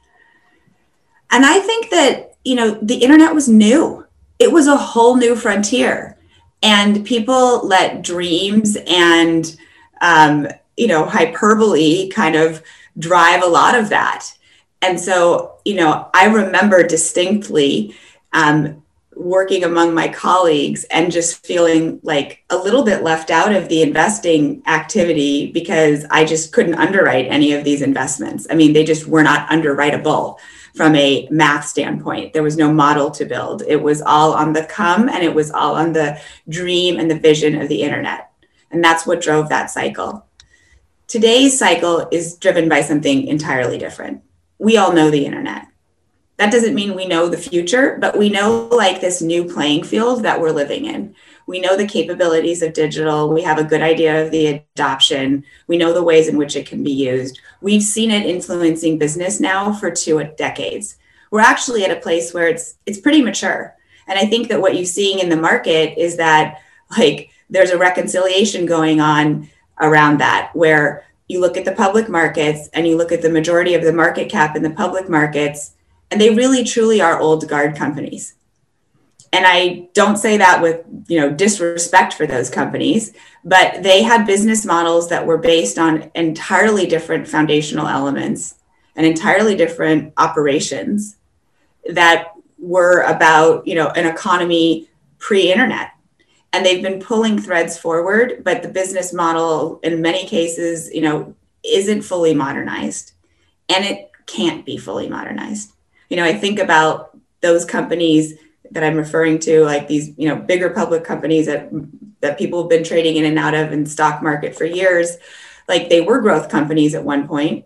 Speaker 3: And I think that, you know, the internet was new. It was a whole new frontier. And people let dreams and um, you know, hyperbole kind of drive a lot of that. And so, you know, I remember distinctly um, working among my colleagues and just feeling like a little bit left out of the investing activity because I just couldn't underwrite any of these investments. I mean, they just were not underwritable from a math standpoint. There was no model to build. It was all on the come and it was all on the dream and the vision of the internet. And that's what drove that cycle. Today's cycle is driven by something entirely different. We all know the internet. That doesn't mean we know the future, but we know like this new playing field that we're living in. We know the capabilities of digital. We have a good idea of the adoption. We know the ways in which it can be used. We've seen it influencing business now for two decades. We're actually at a place where it's it's pretty mature. And I think that what you're seeing in the market is that like there's a reconciliation going on around that, where you look at the public markets and you look at the majority of the market cap in the public markets, and they really truly are old guard companies. And I don't say that with you know disrespect for those companies, but they had business models that were based on entirely different foundational elements and entirely different operations that were about you know an economy pre-internet and they've been pulling threads forward but the business model in many cases you know isn't fully modernized and it can't be fully modernized. You know i think about those companies that i'm referring to like these you know bigger public companies that that people have been trading in and out of in stock market for years. Like they were growth companies at one point.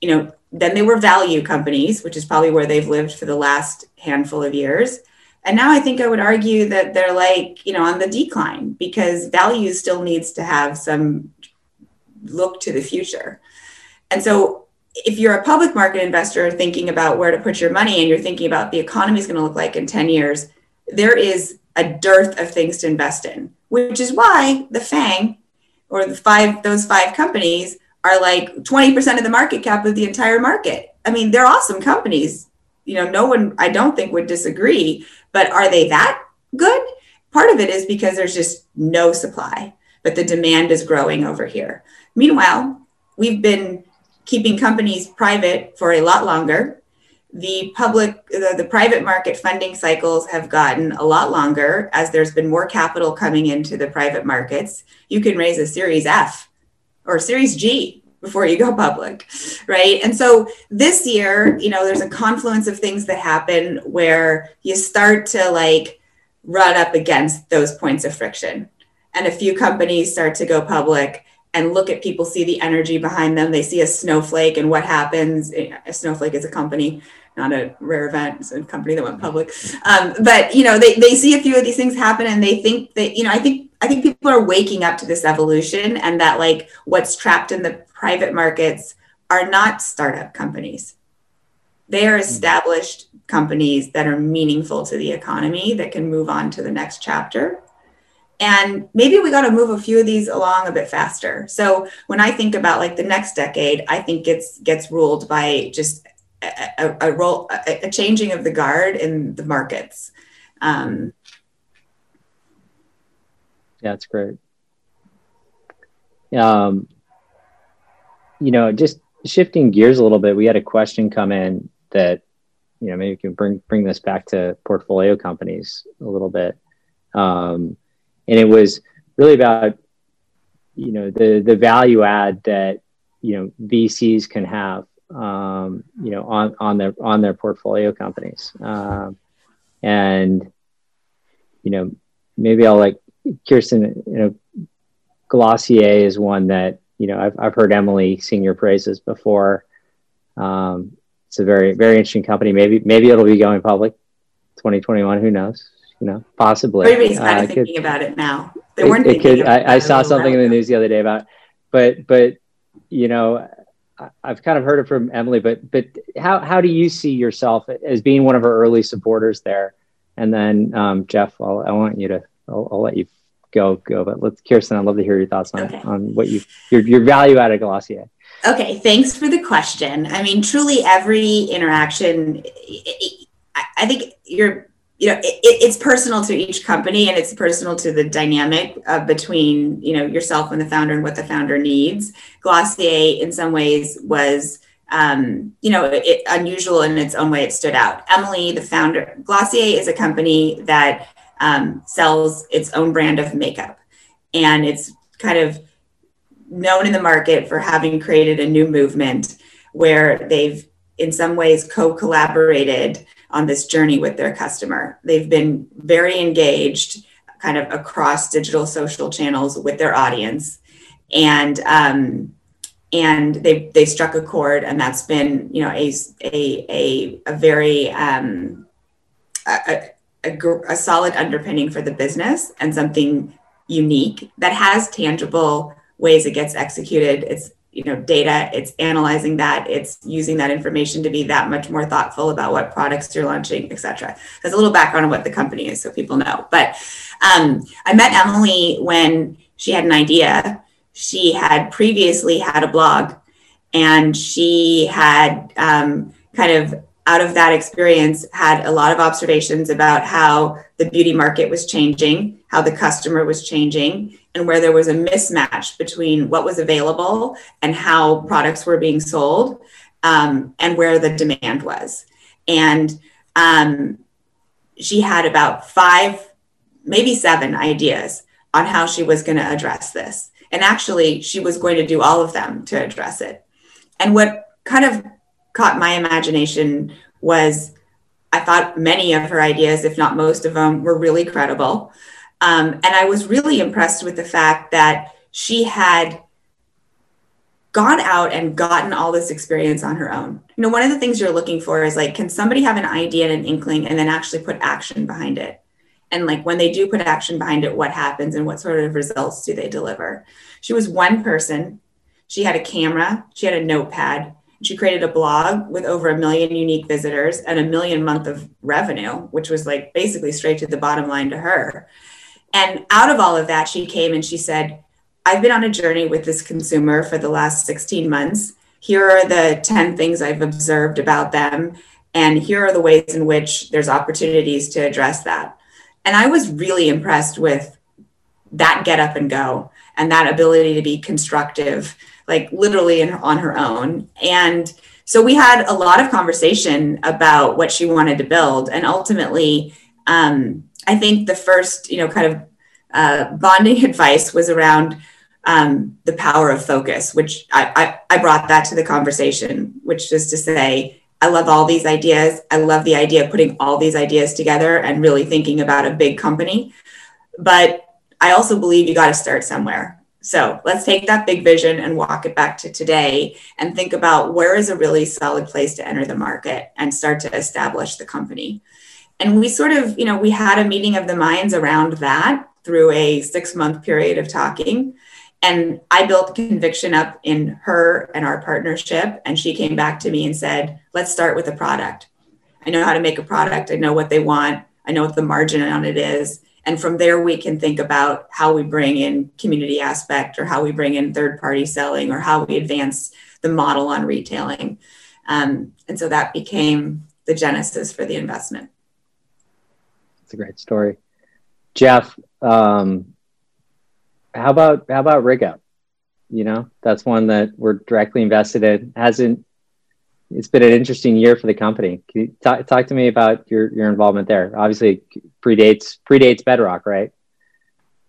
Speaker 3: You know then they were value companies which is probably where they've lived for the last handful of years and now I think I would argue that they're like, you know, on the decline because value still needs to have some look to the future. And so if you're a public market investor thinking about where to put your money and you're thinking about the economy is going to look like in 10 years, there is a dearth of things to invest in, which is why the FANG or the five, those five companies are like 20% of the market cap of the entire market. I mean, they're awesome companies. You know, no one, I don't think would disagree, but are they that good? Part of it is because there's just no supply, but the demand is growing over here. Meanwhile, we've been keeping companies private for a lot longer. The public, the, the private market funding cycles have gotten a lot longer as there's been more capital coming into the private markets. You can raise a Series F or Series G before you go public right? And so this year you know there's a confluence of things that happen where you start to like run up against those points of friction. And a few companies start to go public and look at people see the energy behind them. They see a snowflake and what happens. A snowflake is a company not a rare event. It's a company that went public. Um, but you know they, they see a few of these things happen and they think that you know i think i think people are waking up to this evolution and that like what's trapped in the private markets are not startup companies. They are established companies that are meaningful to the economy that can move on to the next chapter. And maybe we got to move a few of these along a bit faster. So when I think about like the next decade, I think it's gets ruled by just a, a, a role, a, a, changing of the guard in the markets. Um,
Speaker 2: yeah, that's great. Um, you know, just shifting gears a little bit, we had a question come in that, you know, maybe we can bring bring this back to portfolio companies a little bit. Um, and it was really about, you know, the the value add that you know VCs can have, um, you know, on on their on their portfolio companies, um, and you know, maybe I'll like Kirsten, you know, Glossier is one that you know I've I've heard Emily sing your praises before. Um, it's a very very interesting company. Maybe maybe it'll be going public 2021. Who knows? You know, possibly.
Speaker 3: Everybody's kind uh, of thinking could, about it now. They weren't. It, it could.
Speaker 2: I, I saw something in the news the other day about, but but you know, I've kind of heard it from Emily. But but how how do you see yourself as being one of her early supporters there? And then um, Geoff, I'll, I want you to. I'll, I'll let you go go. But let's, Kirsten, I'd love to hear your thoughts on okay. on what you your your value out of Glossier.
Speaker 3: Okay, thanks for the question. I mean, truly, every interaction, I think you're you know it, it's personal to each company and it's personal to the dynamic uh, between you know yourself and the founder and what the founder needs glossier in some ways was um, you know it, unusual in its own way it stood out emily the founder glossier is a company that um, sells its own brand of makeup. And it's kind of known in the market for having created a new movement where they've, in some ways, co collaborated on this journey with their customer. They've been very engaged kind of across digital social channels with their audience. And, um, and they they struck a chord, and that's been you know a a a, a very um, a, a, a solid underpinning for the business and something unique that has tangible ways it gets executed. It's you know data it's analyzing that it's using that information to be that much more thoughtful about what products you're launching etc there's a little background on what the company is so people know. But um, i met emily when she had an idea. She had previously had a blog and she had um, kind of out of that experience had a lot of observations about how the beauty market was changing how the customer was changing and where there was a mismatch between what was available and how products were being sold um, and where the demand was. And um, she had about five maybe seven ideas on how she was going to address this. And actually she was going to do all of them to address it. And what kind of caught my imagination was I thought many of her ideas, if not most of them, were really credible. Um, and I was really impressed with the fact that she had gone out and gotten all this experience on her own. You know, one of the things you're looking for is like, can somebody have an idea and an inkling and then actually put action behind it? And like when they do put action behind it, what happens and what sort of results do they deliver? She was one person. She had a camera, she had a notepad, she created a blog with over a million unique visitors and a million month of revenue, which was like basically straight to the bottom line to her. And out of all of that, she came and she said, I've been on a journey with this consumer for the last 16 months. Here are the 10 things I've observed about them. And here are the ways in which there's opportunities to address that. And I was really impressed with that get up and go and that ability to be constructive like literally in, on her own. And so we had a lot of conversation about what she wanted to build. And ultimately, um, I think the first, you know, kind of uh, bonding [laughs] advice was around um, the power of focus, which I, I, I brought that to the conversation, which is to say, I love all these ideas. I love the idea of putting all these ideas together and really thinking about a big company. But I also believe you got to start somewhere. So let's take that big vision and walk it back to today and think about where is a really solid place to enter the market and start to establish the company. And we sort of, you know, we had a meeting of the minds around that through a six month period of talking. And I built conviction up in her and our partnership. And she came back to me and said, let's start with a product. I know how to make a product, I know what they want, I know what the margin on it is and from there we can think about how we bring in community aspect or how we bring in third party selling or how we advance the model on retailing. Um, and so that became the genesis for the investment.
Speaker 2: It's a great story. Geoff um, how about how about RigUp? You know that's one that we're directly invested in. Hasn't it's been an interesting year for the company. Can you talk, talk to me about your, your involvement there? Obviously, predates predates Bedrock, right?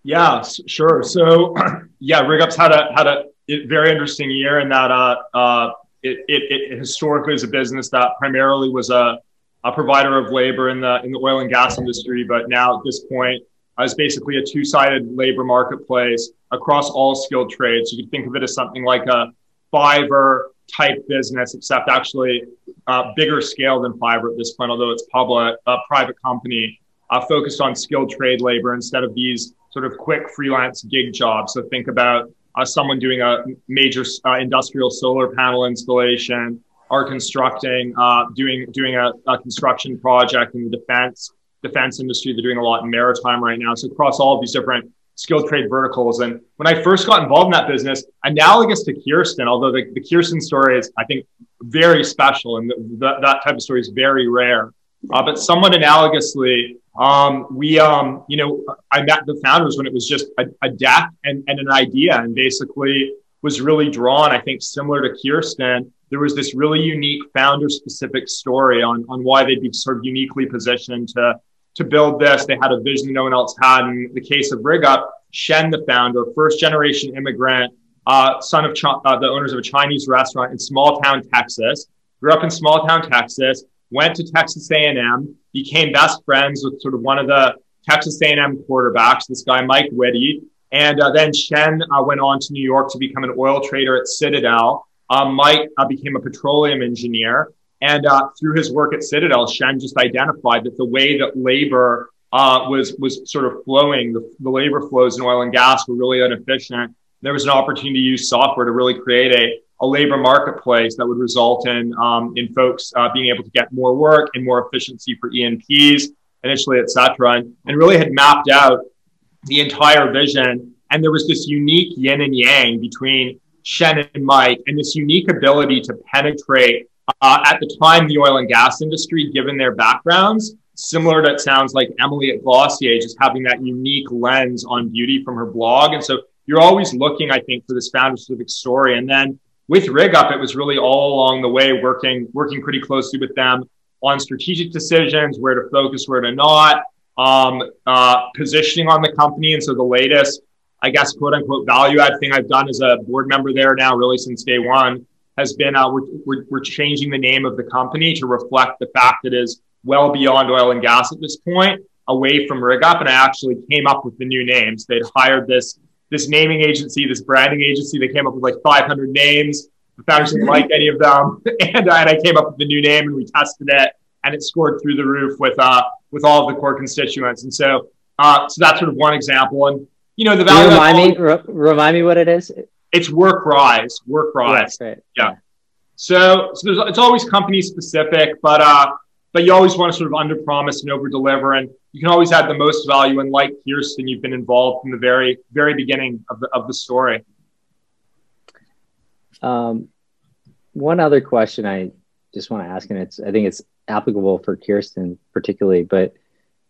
Speaker 5: Yeah, sure. So, [clears throat] yeah, RigUp's had a had a very interesting year in that uh, uh, it, it, it historically is a business that primarily was a, a provider of labor in the in the oil and gas industry, but now at this point
Speaker 4: as basically a two-sided labor marketplace across all skilled trades. You could think of it as something like a Fiverr type business, except actually uh, bigger scale than Fiverr at this point, although it's public, a private company uh, focused on skilled trade labor instead of these sort of quick freelance gig jobs. So think about uh, someone doing a major uh, industrial solar panel installation, or constructing, uh, doing doing a, a construction project in the defense defense industry. They're doing a lot in maritime right now. So across all of these different skilled trade verticals. And when I first got involved in that business, analogous to Kirsten, although the, the Kirsten story is, I think, very special and the, the, that type of story is very rare. Uh, but somewhat analogously, um, we, um, you know, I met the founders when it was just a, a deck and, and an idea, and basically was really drawn. I think similar to Kirsten, there was this really unique founder-specific story on on why they'd be sort of uniquely positioned to to build this. They had a vision no one else had. In the case of RigUp, Shen, the founder, first-generation immigrant, uh, son of Ch- uh, the owners of a Chinese restaurant in small town Texas, grew up in small town Texas, went to Texas A&M, became best friends with sort of one of the Texas A&M quarterbacks, this guy Mike Witte, and uh, then Shen uh, went on to New York to become an oil trader at Citadel. Uh, Mike uh, became a petroleum engineer, and uh, through his work at Citadel, Shen just identified that the way that labor uh, was was sort of flowing, the, the labor flows in oil and gas were really inefficient. There was an opportunity to use software to really create a a labor marketplace that would result in um, in folks uh, being able to get more work and more efficiency for E&Ps initially, et cetera, and, and really had mapped out the entire vision. And there was this unique yin and yang between Shen and Mike, and this unique ability to penetrate uh, at the time the oil and gas industry, given their backgrounds. Similar to it sounds like Emily at Glossier, just having that unique lens on beauty from her blog. And so you're always looking, I think, for this founder specific story. And then with RigUp, it was really all along the way working working pretty closely with them on strategic decisions, where to focus, where to not, um, uh, positioning on the company. And so the latest, I guess, quote unquote, value add thing I've done as a board member there now, really since day one, has been uh, we're, we're, we're changing the name of the company to reflect the fact that it is well beyond oil and gas at this point, away from RigUp. And I actually came up with the new names. They'd hired this this naming agency, this branding agency. They came up with like 500 names. The founders didn't like any of them, [laughs] and, uh, and I came up with the new name, and we tested it, and it scored through the roof with uh, with all of the core constituents. And so, uh, so that's sort of one example. And you know, the value.
Speaker 2: Remind me, re- remind me what it is.
Speaker 4: It's WorkRise, work rise.
Speaker 2: Right, right.
Speaker 4: Yeah. So, so it's always company specific, but uh, but you always want to sort of under promise and over deliver. And you can always add the most value. And like Kirsten, you've been involved from the very, very beginning of the, of the story.
Speaker 2: Um, one other question I just want to ask, and it's, I think it's applicable for Kirsten particularly, but,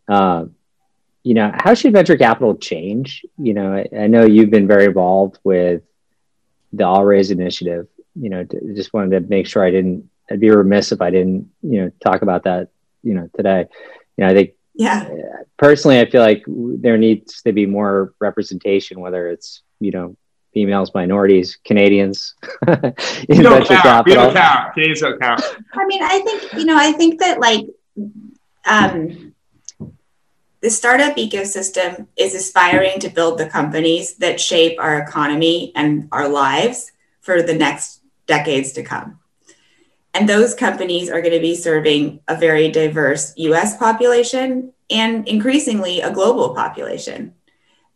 Speaker 2: uh, you know, how should venture capital change? You know, I, I know you've been very involved with the All Raise initiative. You know, just wanted to make sure I didn't I'd be remiss if I didn't, you know, talk about that, you know, today. You know, I think
Speaker 3: yeah.
Speaker 2: Personally, I feel like there needs to be more representation, whether it's you know females, minorities, Canadians
Speaker 4: in venture count. capital. We don't count. Canadians don't count.
Speaker 3: I mean, I think you know, I think that like um, the startup ecosystem is aspiring to build the companies that shape our economy and our lives for the next decades to come. And those companies are going to be serving a very diverse US population and increasingly a global population.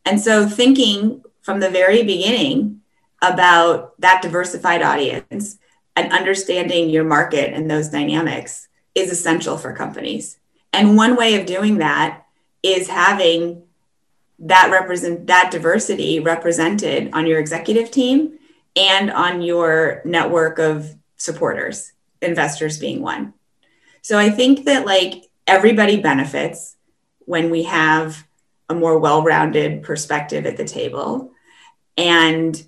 Speaker 3: And so, thinking from the very beginning about that diversified audience and understanding your market and those dynamics is essential for companies. And one way of doing that is having that represent that diversity represented on your executive team and on your network of supporters investors being one. So I think that like everybody benefits when we have a more well-rounded perspective at the table. And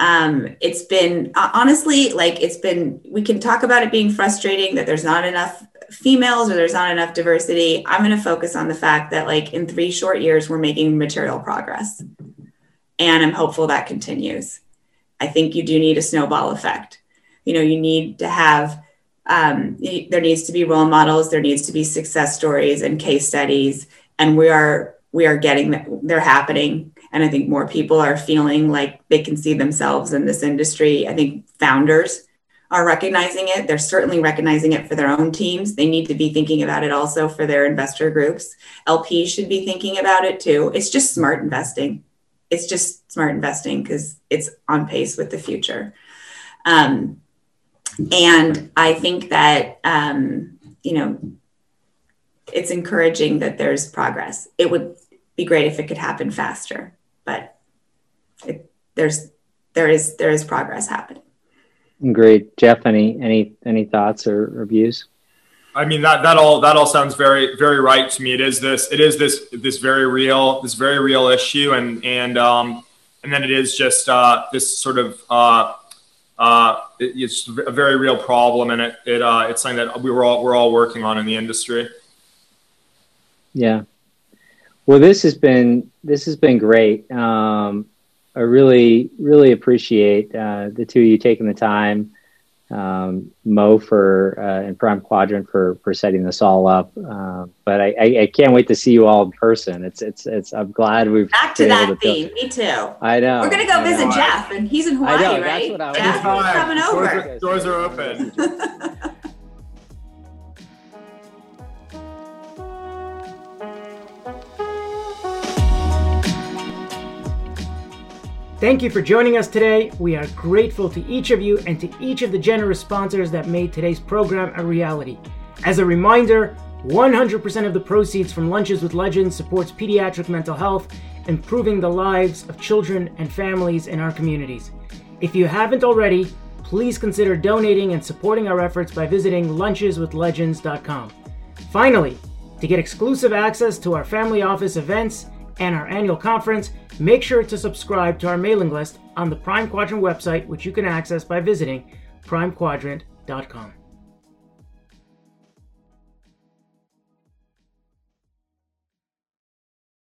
Speaker 3: um, it's been honestly like it's been we can talk about it being frustrating that there's not enough females or there's not enough diversity i'm going to focus on the fact that like in three short years we're making material progress and i'm hopeful that continues i think you do need a snowball effect you know you need to have um, there needs to be role models there needs to be success stories and case studies and we are we are getting that they're happening. And I think more people are feeling like they can see themselves in this industry. I think founders are recognizing it. They're certainly recognizing it for their own teams. They need to be thinking about it also for their investor groups. LPs should be thinking about it too. It's just smart investing. It's just smart investing because it's on pace with the future. Um, and I think that, um, you know, it's encouraging that there's progress. It would be great if it could happen faster, but it, there's there is there is progress happening.
Speaker 2: Great, Geoff. Any any any thoughts or, or views?
Speaker 5: I mean that that all that all sounds very very right to me. It is this it is this this very real this very real issue, and and um, and then it is just uh, this sort of uh, uh, it, it's a very real problem, and it it uh, it's something that we were all we're all working on in the industry.
Speaker 2: Yeah. Well, this has been this has been great. Um, I really, really appreciate uh, the two of you taking the time. Um, Mo for uh, and Prime Quadrant for for setting this all up. Uh, but I, I, I, can't wait to see you all in person. It's it's it's. I'm glad we've
Speaker 3: back to that to theme. Me too.
Speaker 2: I know.
Speaker 3: We're gonna go I visit know. Geoff, and he's in Hawaii,
Speaker 2: know,
Speaker 3: right?
Speaker 2: That's
Speaker 3: Geoff, coming over.
Speaker 5: Doors are, doors are open. [laughs]
Speaker 1: Thank you for joining us today. We are grateful to each of you and to each of the generous sponsors that made today's program a reality. As a reminder, 100% of the proceeds from Lunches with Legends supports pediatric mental health, improving the lives of children and families in our communities. If you haven't already, please consider donating and supporting our efforts by visiting luncheswithlegends.com. Finally, to get exclusive access to our family office events and our annual conference, make sure to subscribe to our mailing list on the Prime Quadrant website, which you can access by visiting primequadrant.com.